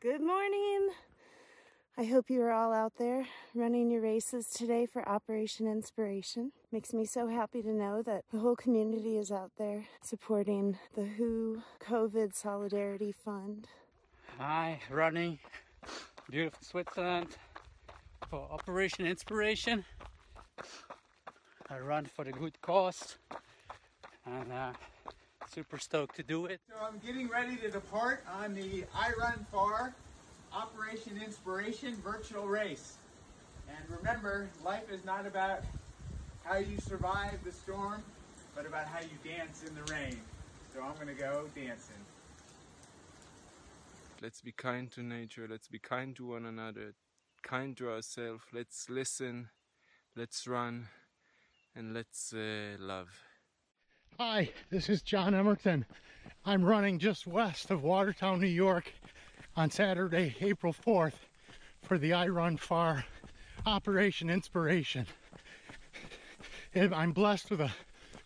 Good morning. I hope you are all out there running your races today for Operation Inspiration. Makes me so happy to know that the whole community is out there supporting the WHO COVID Solidarity Fund. Hi, running beautiful Switzerland for Operation Inspiration. I run for the good cause and uh, super stoked to do it. So I'm getting ready to depart on the iRunFar Operation Inspiration virtual race. And remember, life is not about how you survive the storm, but about how you dance in the rain. So I'm going to go dancing. Let's be kind to nature, let's be kind to one another, kind to ourselves. Let's listen, let's run, and let's uh, love. Hi, this is Jon Emerton. I'm running just west of Watertown, New York on Saturday, April 4th for the iRunFar Operation Inspiration. And I'm blessed with a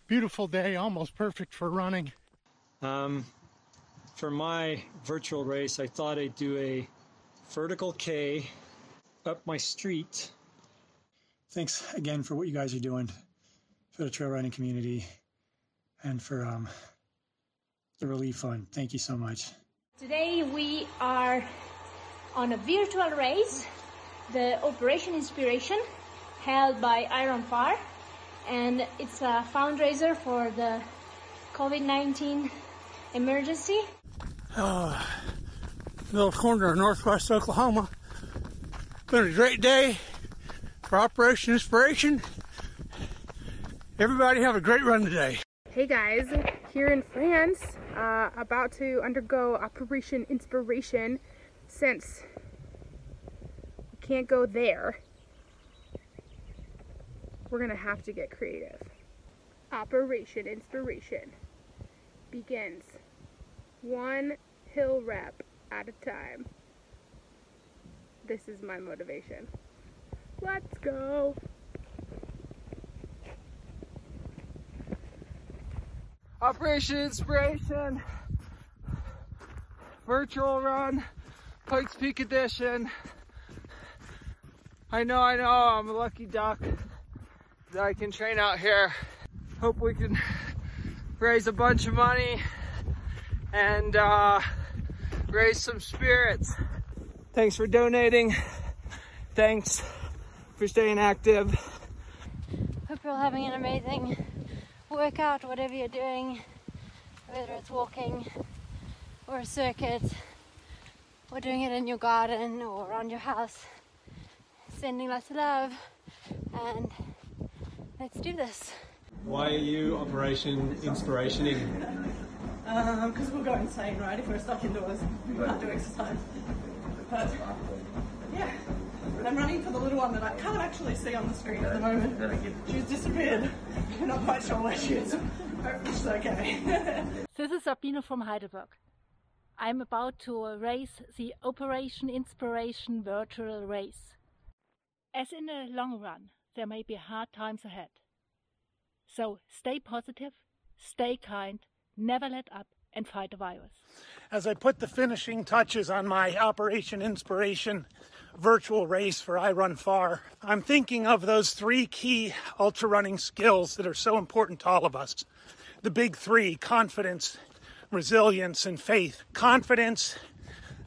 beautiful day, almost perfect for running. Um, for my virtual race, I thought I'd do a vertical K up my street. Thanks again for what you guys are doing for the trail running community and for um, the Relief Fund. Thank you so much. Today we are on a virtual race, the Operation Inspiration, held by Iron Run Far, and it's a fundraiser for the COVID-19 emergency. Uh, little corner of northwest Oklahoma. Been a great day for Operation Inspiration. Everybody have a great run today. Hey guys, here in France, uh, about to undergo Operation Inspiration since we can't go there. We're gonna have to get creative. Operation Inspiration begins one hill rep at a time. This is my motivation. Let's go! Operation Inspiration, virtual run, Pikes Peak edition. I know, I know, I'm a lucky duck that I can train out here. Hope we can raise a bunch of money and uh, raise some spirits. Thanks for donating. Thanks for staying active. Hope you're all having an amazing workout, whatever you're doing, whether it's walking or a circuit, or doing it in your garden or around your house. Sending lots of love, and let's do this. Why are you Operation Inspirationing? Because um, we'll go insane, right, if we're stuck indoors. We can't do exercise. But, yeah. I'm running for the little one that I can't actually see on the screen at the moment. She's disappeared. I'm not quite sure where she is. Hopefully she's okay. this is Sabine from Heidelberg. I'm about to race the Operation Inspiration virtual race. As in a long run, there may be hard times ahead. So stay positive, stay kind, never let up, and fight the virus. As I put the finishing touches on my Operation Inspiration virtual race for iRunFar, I'm thinking of those three key ultra running skills that are so important to all of us. The big three confidence, resilience, and faith. Confidence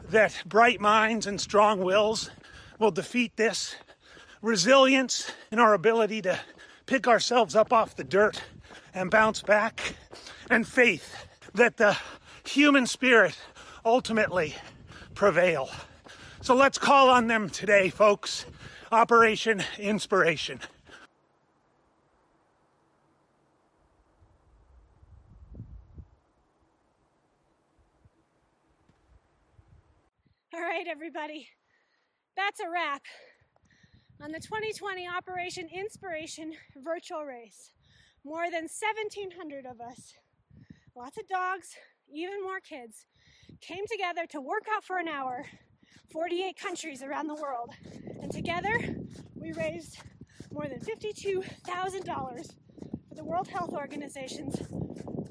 that bright minds and strong wills will defeat this. Resilience in our ability to pick ourselves up off the dirt and bounce back. And faith that the human spirit ultimately prevail. So let's call on them today, folks. Operation Inspiration. All right, everybody, that's a wrap on the 2020 Operation Inspiration virtual race. More than 1,700 of us, lots of dogs, even more kids, came together to work out for an hour, 48 countries around the world. And together, we raised more than $52,000 for the World Health Organization's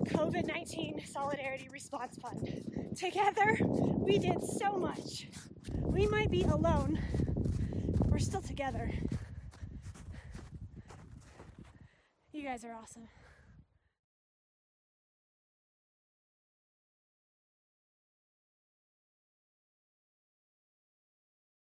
COVID 19 Solidarity Response Fund. Together, we did so much. We might be alone, we're still together. You guys are awesome.